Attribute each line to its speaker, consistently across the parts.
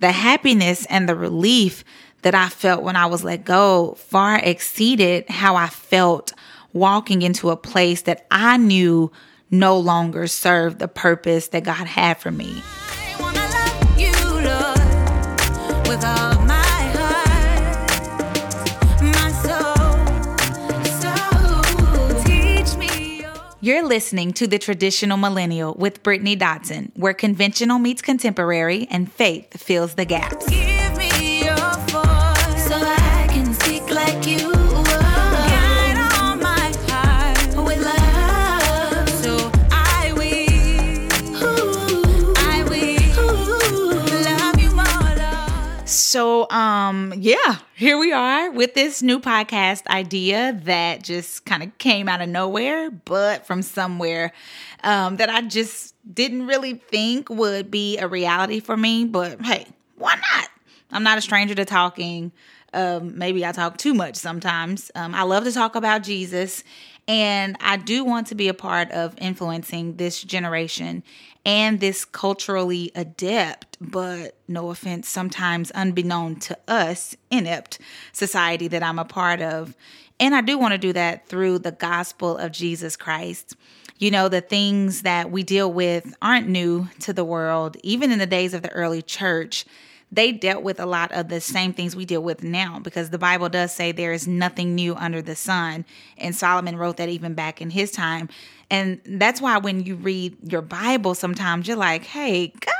Speaker 1: The happiness and the relief that I felt when I was let go far exceeded how I felt walking into a place that I knew no longer served the purpose that God had for me. You're listening to The Traditional Millennial with Brittany Dotson, where conventional meets contemporary and faith fills the gaps. So, um, yeah, here we are with this new podcast idea that just kind of came out of nowhere, but from somewhere um, that I just didn't really think would be a reality for me. But hey, why not? I'm not a stranger to talking. Um, maybe I talk too much sometimes. Um, I love to talk about Jesus, and I do want to be a part of influencing this generation and this culturally adept, but no offense, sometimes unbeknown to us, inept society that I'm a part of. And I do want to do that through the gospel of Jesus Christ. You know, the things that we deal with aren't new to the world. Even in the days of the early church, they dealt with a lot of the same things we deal with now because the Bible does say there is nothing new under the sun. And Solomon wrote that even back in his time. And that's why when you read your Bible, sometimes you're like, hey, God,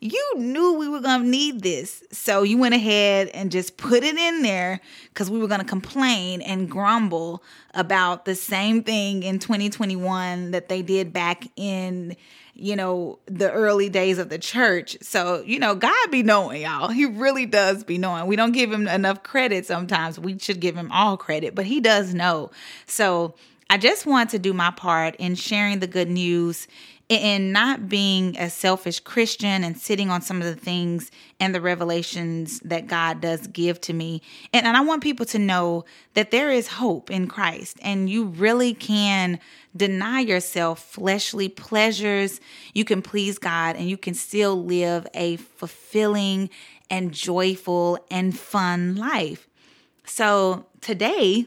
Speaker 1: you knew we were going to need this. So you went ahead and just put it in there because we were going to complain and grumble about the same thing in 2021 that they did back in you know, the early days of the church. So, you know, God be knowing, y'all. He really does be knowing. We don't give him enough credit sometimes. We should give him all credit, but he does know. So, I just want to do my part in sharing the good news in not being a selfish Christian and sitting on some of the things and the revelations that God does give to me. And, and I want people to know that there is hope in Christ and you really can deny yourself fleshly pleasures. You can please God and you can still live a fulfilling and joyful and fun life. So today,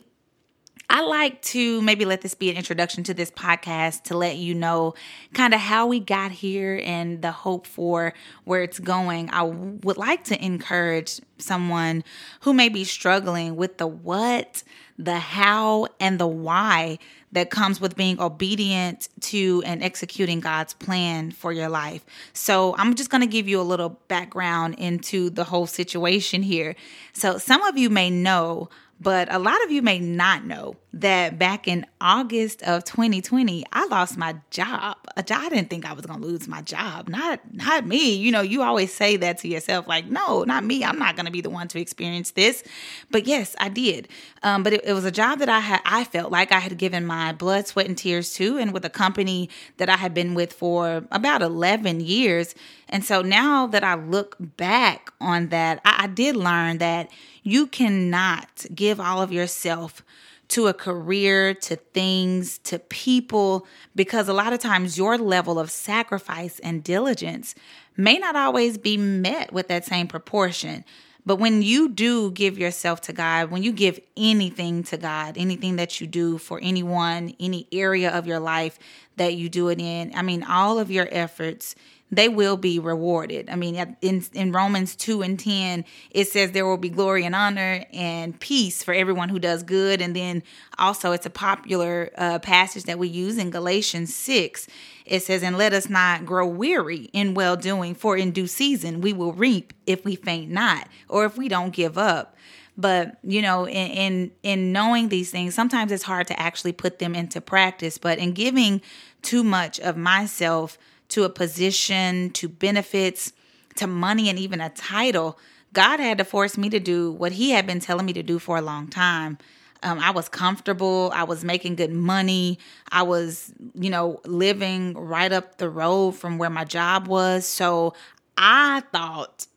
Speaker 1: I like to maybe let this be an introduction to this podcast to let you know kind of how we got here and the hope for where it's going. I would like to encourage someone who may be struggling with the what, the how, and the why that comes with being obedient to and executing God's plan for your life. So, I'm just going to give you a little background into the whole situation here. So, some of you may know but a lot of you may not know that back in August of 2020, I lost my job. I didn't think I was going to lose my job. Not not me. You know, you always say that to yourself like, "No, not me. I'm not going to be the one to experience this." But yes, I did. Um, but it, it was a job that I had I felt like I had given my blood, sweat and tears to and with a company that I had been with for about 11 years. And so now that I look back on that, I, I did learn that you cannot give all of yourself to a career, to things, to people, because a lot of times your level of sacrifice and diligence may not always be met with that same proportion. But when you do give yourself to God, when you give anything to God, anything that you do for anyone, any area of your life that you do it in, I mean, all of your efforts they will be rewarded. I mean, in, in Romans 2 and 10, it says there will be glory and honor and peace for everyone who does good. And then also, it's a popular uh, passage that we use in Galatians 6. It says, And let us not grow weary in well doing, for in due season we will reap if we faint not, or if we don't give up but you know in, in in knowing these things sometimes it's hard to actually put them into practice but in giving too much of myself to a position, to benefits, to money, and even a title, God had to force me to do what He had been telling me to do for a long time. Um, I was comfortable. I was making good money. I was, you know, living right up the road from where my job was. So I thought,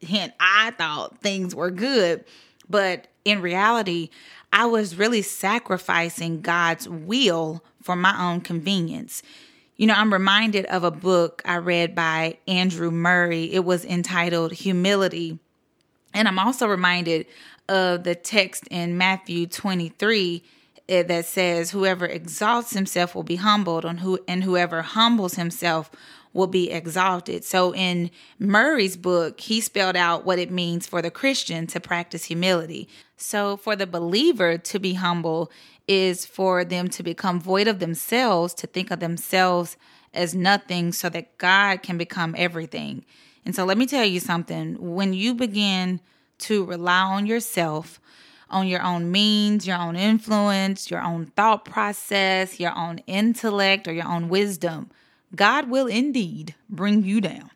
Speaker 1: hint, I thought things were good. But in reality, I was really sacrificing God's will for my own convenience You know, I'm reminded of a book I read by Andrew Murray. It was entitled Humility. And I'm also reminded of the text in Matthew 23 eh, that says, Whoever exalts himself will be humbled, and, who, and whoever humbles himself will be exalted. So in Murray's book, he spelled out what it means for the Christian to practice humility. So for the believer to be humble is for them to become void of themselves, to think of themselves as nothing so that God can become everything. And so let me tell you something when you begin to rely on yourself, on your own means, your own influence, your own thought process, your own intellect, or your own wisdom, God will indeed bring you down.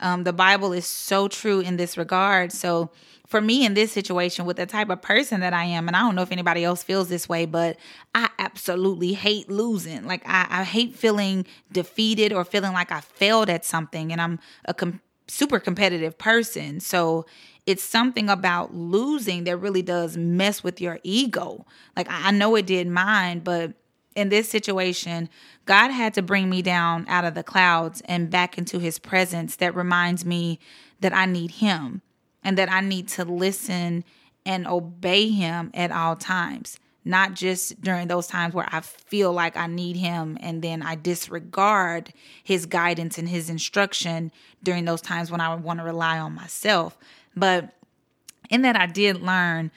Speaker 1: Um, the Bible is so true in this regard. So, for me in this situation, with the type of person that I am, and I don't know if anybody else feels this way, but I absolutely hate losing. Like, I, I hate feeling defeated or feeling like I failed at something, and I'm a com- super competitive person. So, it's something about losing that really does mess with your ego. Like, I know it did mine, but in this situation, God had to bring me down out of the clouds and back into his presence that reminds me that I need him and that I need to listen and obey him at all times, not just during those times where I feel like I need him and then I disregard his guidance and his instruction during those times when I want to rely on myself. But in that, I did learn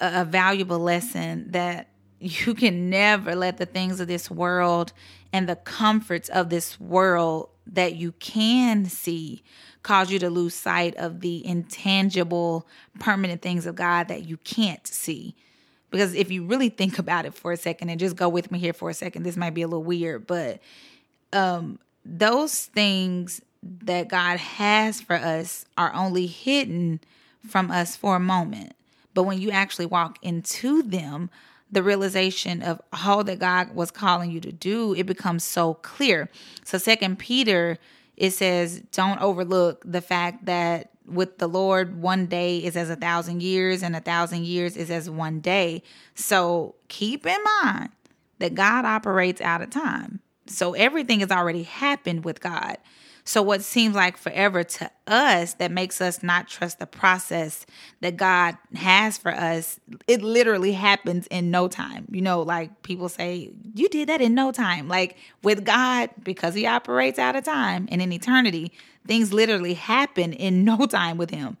Speaker 1: a, valuable lesson that you can never let the things of this world and the comforts of this world that you can see cause you to lose sight of the intangible, permanent things of God that you can't see. Because if you really think about it for a second and just go with me here for a second, this might be a little weird, but um, those things that God has for us are only hidden from us for a moment. But when you actually walk into them, the realization of all that God was calling you to do, it becomes so clear. So second Peter, it says, don't overlook the fact that with the Lord, one day is as a thousand years, and a thousand years is as one day. So keep in mind that God operates out of time. So everything has already happened with God. So, what seems like forever to us that makes us not trust the process that God has for us, it literally happens in no time. You know, like people say, you did that in no time. Like with God, because He operates out of time and in eternity, things literally happen in no time with Him.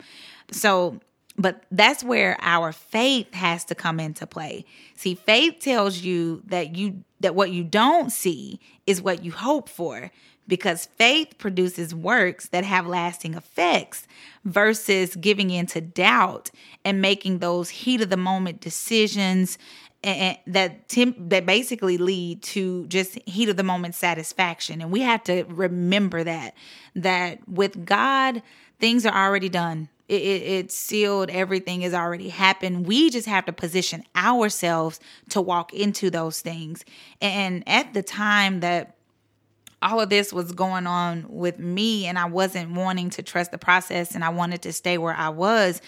Speaker 1: So, but that's where our faith has to come into play. See, faith tells you that you that what you don't see is what you hope for because faith produces works that have lasting effects versus giving in to doubt and making those heat of the moment decisions and that temp- that basically lead to just heat of the moment satisfaction. And we have to remember that that with God things are already done. It, it, it's sealed. Everything has already happened. We just have to position ourselves to walk into those things. And at the time that all of this was going on with me and I wasn't wanting to trust the process and I wanted to stay where I was,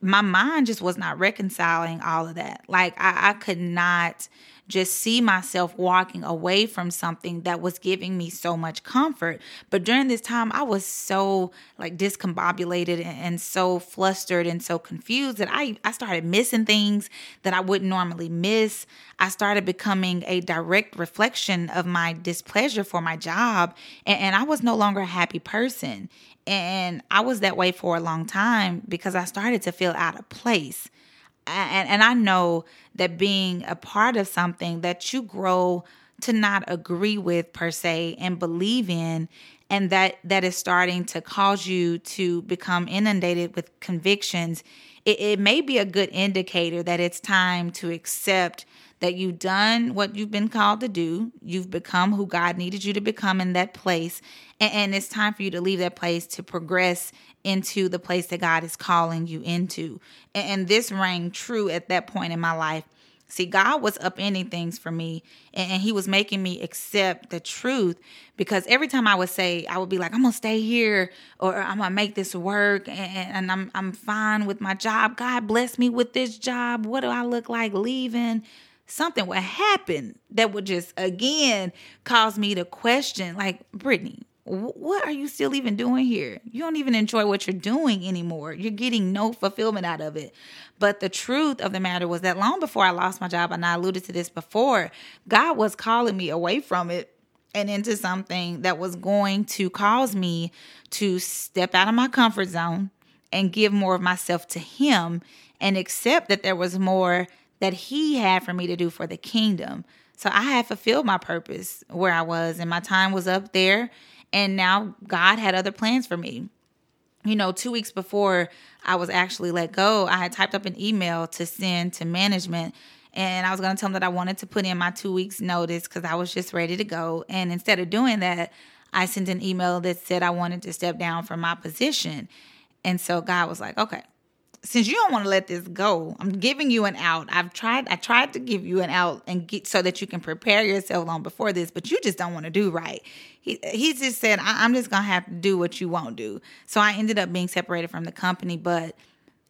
Speaker 1: my mind just was not reconciling all of that. Like I, I could not just see myself walking away from something that was giving me so much comfort. But during this time, I was so like discombobulated and, so flustered and so confused that I, I started missing things that I wouldn't normally miss. I started becoming a direct reflection of my displeasure for my job, and, and I was no longer a happy person. And I was that way for a long time because I started to feel out of place and, and I know that being a part of something that you grow to not agree with per se and believe in and that that is starting to cause you to become inundated with convictions it, it may be a good indicator that it's time to accept that you've done what you've been called to do. You've become who God needed you to become in that place. And, and, it's time for you to leave that place to progress into the place that God is calling you into. And, and this rang true at that point in my life. See, God was upending things for me and, and He was making me accept the truth because every time I would say, I would be like, I'm gonna stay here or I'm gonna make this work and, and I'm I'm fine with my job. God bless me with this job. What do I look like leaving? something would happen that would just again cause me to question like brittany what are you still even doing here? You don't even enjoy what you're doing anymore. You're getting no fulfillment out of it. But the truth of the matter was that long before I lost my job, and I alluded to this before, God was calling me away from it and into something that was going to cause me to step out of my comfort zone and give more of myself to Him and accept that there was more that He had for me to do for the kingdom. So I had fulfilled my purpose where I was, and my time was up there and now God had other plans for me. You know, two weeks before I was actually let go, I had typed up an email to send to management. And I was going to tell them that I wanted to put in my two weeks notice because I was just ready to go. And instead of doing that, I sent an email that said I wanted to step down from my position. And so God was like, okay, since you don't want to let this go, I'm giving you an out. I've tried I tried to give you an out and get so that you can prepare yourself long before this, but you just don't want to do right. He he just said, I, am just gonna have to do what you won't do. So I ended up being separated from the company, but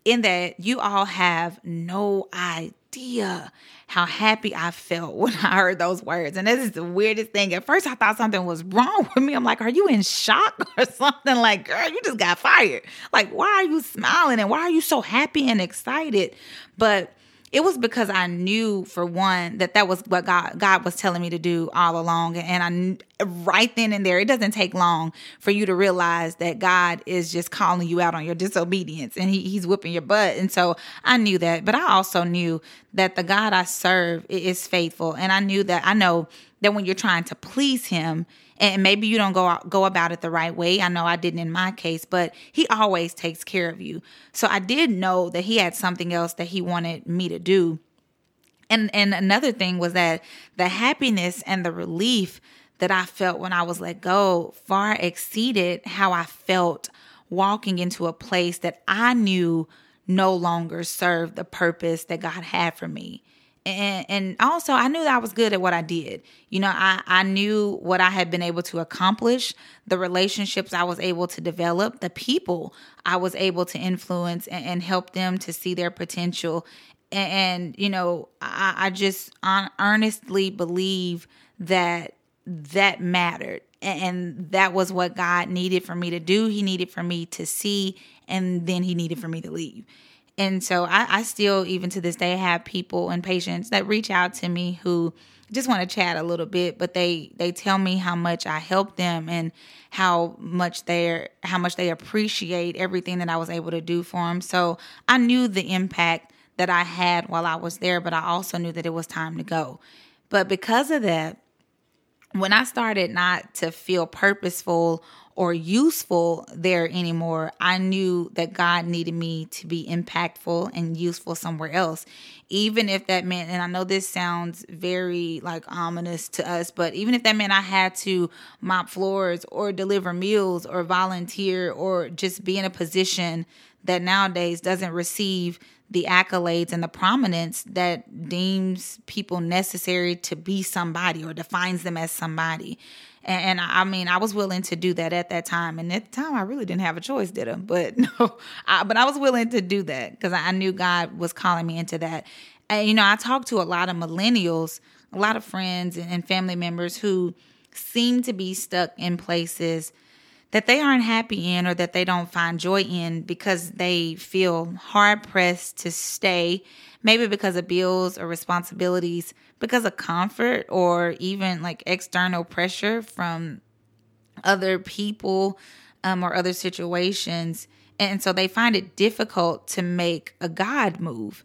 Speaker 1: in that you all have no idea how happy I felt when I heard those words. And this is the weirdest thing. At first, I thought something was wrong with me. I'm like, are you in shock or something? Like, girl, you just got fired. Like, why are you smiling and why are you so happy and excited? But it was because I knew for one that that was what God God was telling me to do all along. And I right then and there it doesn't take long for you to realize that God is just calling you out on your disobedience and he, he's whipping your butt. And so I knew that. But I also knew that the God I serve is faithful. And I knew that I know that when you're trying to please him and maybe you don't go out, go about it the right way. I know I didn't in my case, but he always takes care of you. So I did know that he had something else that he wanted me to do. And and another thing was that the happiness and the relief that I felt when I was let go far exceeded how I felt walking into a place that I knew no longer served the purpose that God had for me and and also I knew that I was good at what I did. You know, I I knew what I had been able to accomplish, the relationships I was able to develop, the people I was able to influence and, and help them to see their potential. And, and you know, I, I just earnestly believe that that mattered and that was what God needed for me to do. He needed for me to see, and then He needed for me to leave. And so I, I still, even to this day, have people and patients that reach out to me who just want to chat a little bit, but they they tell me how much I help them and how much they're how much they appreciate everything that I was able to do for them. So I knew the impact that I had while I was there, but I also knew that it was time to go. But because of that, when I started not to feel purposeful or useful there anymore, I knew that God needed me to be impactful and useful somewhere else. Even if that meant, and I know this sounds very like ominous to us, but even if that meant I had to mop floors or deliver meals or volunteer or just be in a position that nowadays doesn't receive the accolades and the prominence that deems people necessary to be somebody or defines them as somebody. And, and I mean, I was willing to do that at that time. And at the time, I really didn't have a choice, did I? But no, I, but I was willing to do that because I knew God was calling me into that. And, you know, I talked to a lot of millennials, a lot of friends and family members who seem to be stuck in places that they aren't happy in or that they don't find joy in because they feel hard pressed to stay, maybe because of bills or responsibilities because of comfort or even like external pressure from other people um, or other situations. And so they find it difficult to make a God move.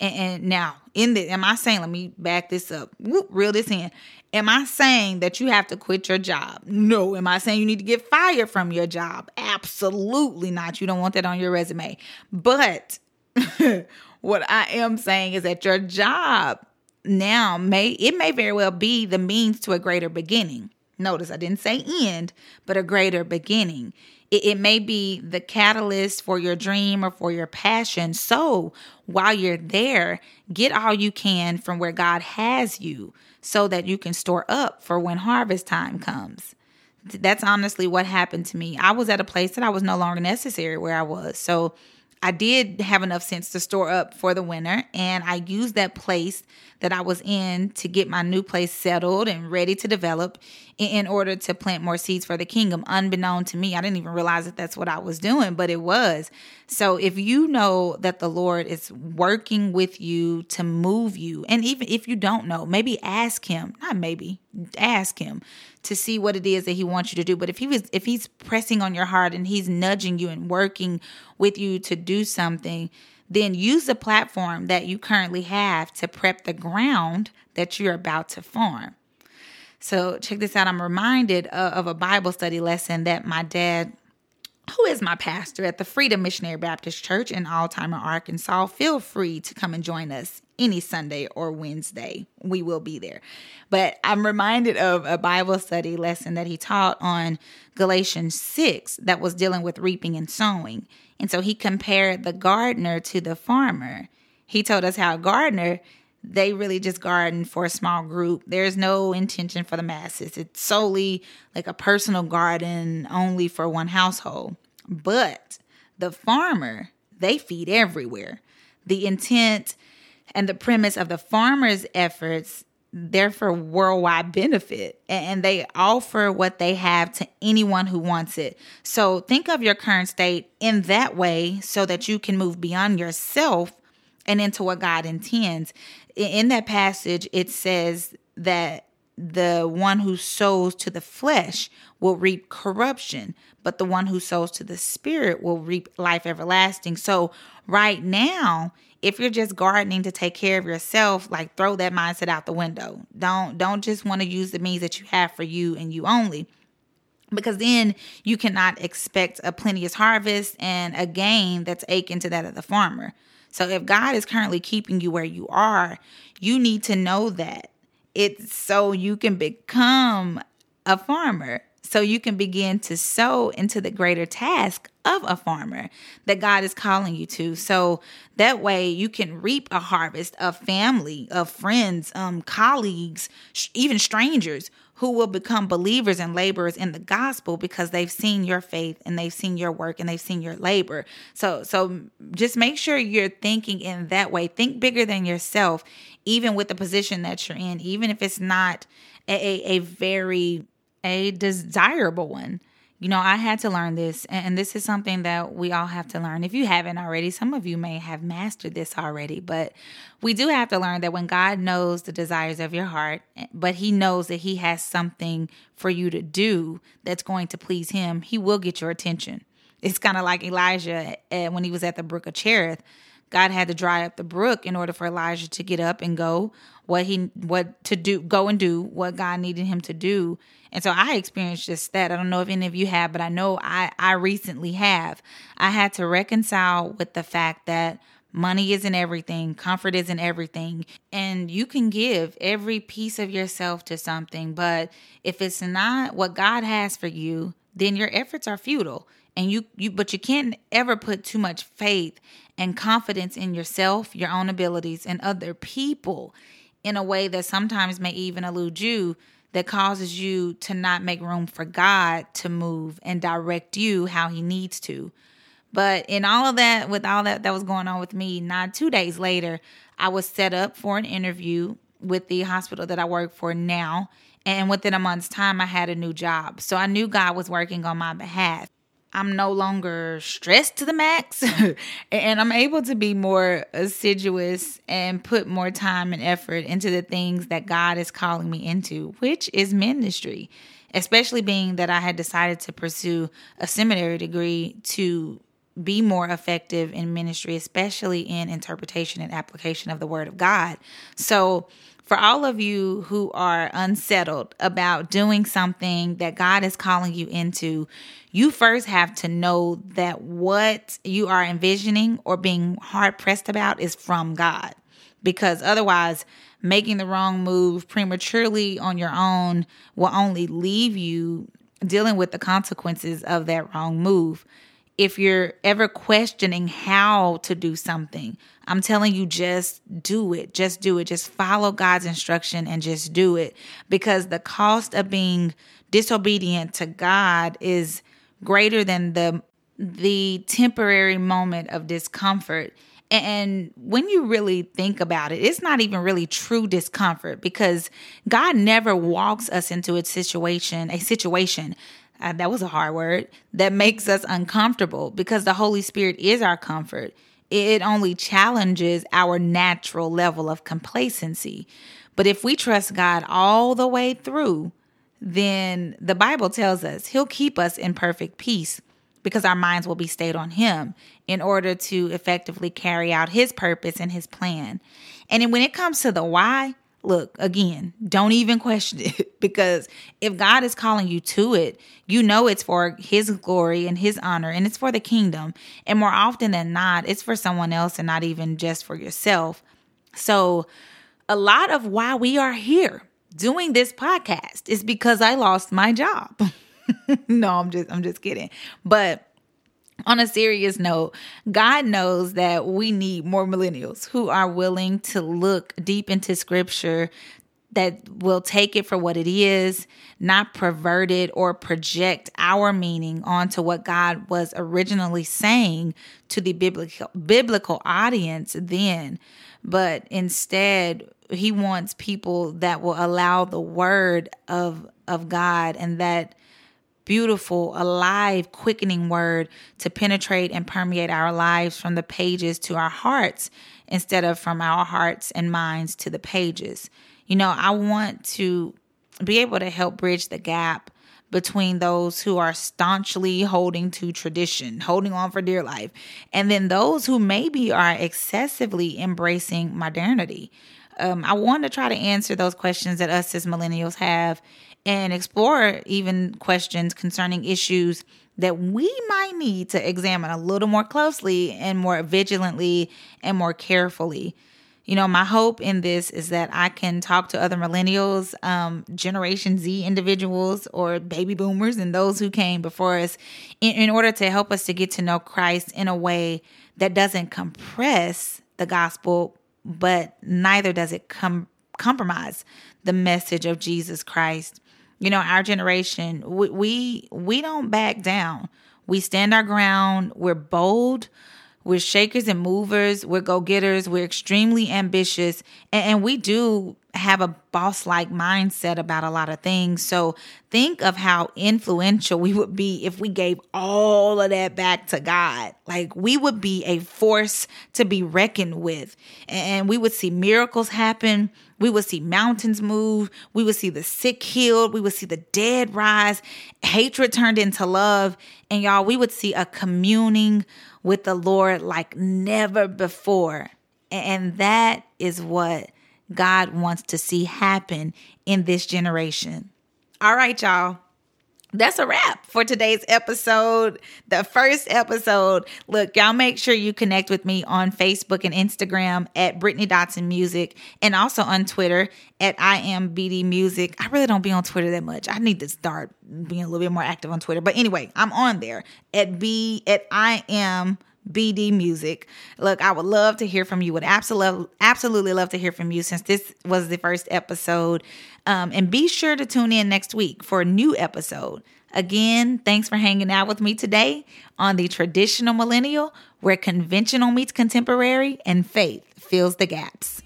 Speaker 1: And, and now, in the, am I saying, let me back this up, whoop, reel this in. Am I saying that you have to quit your job? No. Am I saying you need to get fired from your job? Absolutely not. You don't want that on your resume. But what I am saying is that your job now may it may very well be the means to a greater beginning. Notice I didn't say end, but a greater beginning. It, it, may be the catalyst for your dream or for your passion. So while you're there, get all you can from where God has you so that you can store up for when harvest time comes. That's honestly what happened to me. I was at a place that I was no longer necessary where I was. So I did have enough sense to store up for the winter, and I used that place that I was in to get my new place settled and ready to develop in order to plant more seeds for the kingdom. Unbeknown to me, I didn't even realize that that's what I was doing, but it was. So if you know that the Lord is working with you to move you, and even if you don't know, maybe ask Him, not maybe, ask Him to see what it is that He wants you to do. But if He was, if He's pressing on your heart and He's nudging you and working with you to do something, then use the platform that you currently have to prep the ground that you're about to farm. So, check this out. I'm reminded of a Bible study lesson that my dad, who is my pastor at the Freedom Missionary Baptist Church in Altima, Arkansas, feel free to come and join us any Sunday or Wednesday. We will be there. But I'm reminded of a Bible study lesson that he taught on Galatians 6 that was dealing with reaping and sowing. And so he compared the gardener to the farmer. He told us how a gardener, they really just garden for a small group. There's no intention for the masses. It's solely like a personal garden only for one household. But the farmer, they feed everywhere. The intent and the premise of the farmer's efforts they're for worldwide benefit and they offer what they have to anyone who wants it. So think of your current state in that way so that you can move beyond yourself and into what God intends. In that passage, it says that the one who sows to the flesh will reap corruption, but the one who sows to the spirit will reap life everlasting. So, right now, if you're just gardening to take care of yourself, like throw that mindset out the window. Don't don't just want to use the means that you have for you and you only. Because then you cannot expect a plenteous harvest and a gain that's akin to that of the farmer. So if God is currently keeping you where you are, you need to know that. It's so you can become a farmer so you can begin to sow into the greater task of a farmer that God is calling you to. So that way you can reap a harvest of family, of friends, um, colleagues, sh- even strangers who will become believers and laborers in the gospel because they've seen your faith and they've seen your work and they've seen your labor. So so just make sure you're thinking in that way. Think bigger than yourself, even with the position that you're in, even if it's not a, a, a very a desirable one. You know, I had to learn this, and this is something that we all have to learn. If you haven't already, some of you may have mastered this already, but we do have to learn that when God knows the desires of your heart, but He knows that He has something for you to do that's going to please Him, He will get your attention. It's kind of like Elijah eh, when he was at the brook of Cherith. God had to dry up the brook in order for Elijah to get up and go what he what to do go and do what God needed him to do. And so I experienced just that. I don't know if any of you have, but I know I I recently have. I had to reconcile with the fact that money isn't everything, comfort isn't everything, and you can give every piece of yourself to something, but if it's not what God has for you, then your efforts are futile and you you but you can't ever put too much faith and confidence in yourself, your own abilities and other people in a way that sometimes may even elude you that causes you to not make room for God to move and direct you how he needs to. But in all of that, with all that that was going on with me, not two days later, I was set up for an interview with the hospital that I work for now. And within a month's time, I had a new job. So I knew God was working on my behalf. I'm no longer stressed to the max and I'm able to be more assiduous and put more time and effort into the things that God is calling me into, which is ministry, especially being that I had decided to pursue a seminary degree to be more effective in ministry, especially in interpretation and application of the word of God. So, for all of you who are unsettled about doing something that God is calling you into, you first have to know that what you are envisioning or being hard pressed about is from God. Because otherwise, making the wrong move prematurely on your own will only leave you dealing with the consequences of that wrong move. If you're ever questioning how to do something, I'm telling you, just do it. Just do it. Just follow God's instruction and just do it. Because the cost of being disobedient to God is greater than the the temporary moment of discomfort. And when you really think about it, it's not even really true discomfort because God never walks us into a situation, a situation uh, that was a hard word, that makes us uncomfortable because the Holy Spirit is our comfort. It only challenges our natural level of complacency. But if we trust God all the way through, then the Bible tells us He'll keep us in perfect peace because our minds will be stayed on Him in order to effectively carry out His purpose and His plan. And when it comes to the why, look, again, don't even question it because if God is calling you to it, you know it's for His glory and His honor and it's for the kingdom. And more often than not, it's for someone else and not even just for yourself. So, a lot of why we are here doing this podcast is because I lost my job. no, I'm just I'm just kidding. But on a serious note, God knows that we need more millennials who are willing to look deep into scripture that will take it for what it is, not pervert it or project our meaning onto what God was originally saying to the biblical biblical audience then, but instead he wants people that will allow the word of of God and that beautiful, alive, quickening word to penetrate and permeate our lives from the pages to our hearts instead of from our hearts and minds to the pages. You know, I want to be able to help bridge the gap between those who are staunchly holding to tradition, holding on for dear life, and then those who maybe are excessively embracing modernity um, I want to try to answer those questions that us as millennials have and explore even questions concerning issues that we might need to examine a little more closely and more vigilantly and more carefully. You know, my hope in this is that I can talk to other millennials, um, Generation Z individuals, or baby boomers, and those who came before us in, in order to help us to get to know Christ in a way that doesn't compress the gospel, but neither does it com- compromise the message of Jesus Christ. You know, our generation, we, we we don't back down. We stand our ground. We're bold. We're shakers and movers. We're go getters. We're extremely ambitious. And, and we do have a boss like mindset about a lot of things. So think of how influential we would be if we gave all of that back to God. Like we would be a force to be reckoned with. And we would see miracles happen. We would see mountains move. We would see the sick healed. We would see the dead rise, hatred turned into love. And y'all, we would see a communing with the Lord like never before. And that is what God wants to see happen in this generation. All right, y'all. That's a wrap for today's episode, the first episode. Look, y'all make sure you connect with me on Facebook and Instagram at Brittany Dotson Music and also on Twitter at I am BD Music. I really don't be on Twitter that much. I need to start being a little bit more active on Twitter. But anyway, I'm on there at B at I am BD Music. Look, I would love to hear from you. Would absolutely absolutely love to hear from you since this was the first episode. Um, and be sure to tune in next week for a new episode. Again, thanks for hanging out with me today on the traditional millennial, where conventional meets contemporary and faith fills the gaps.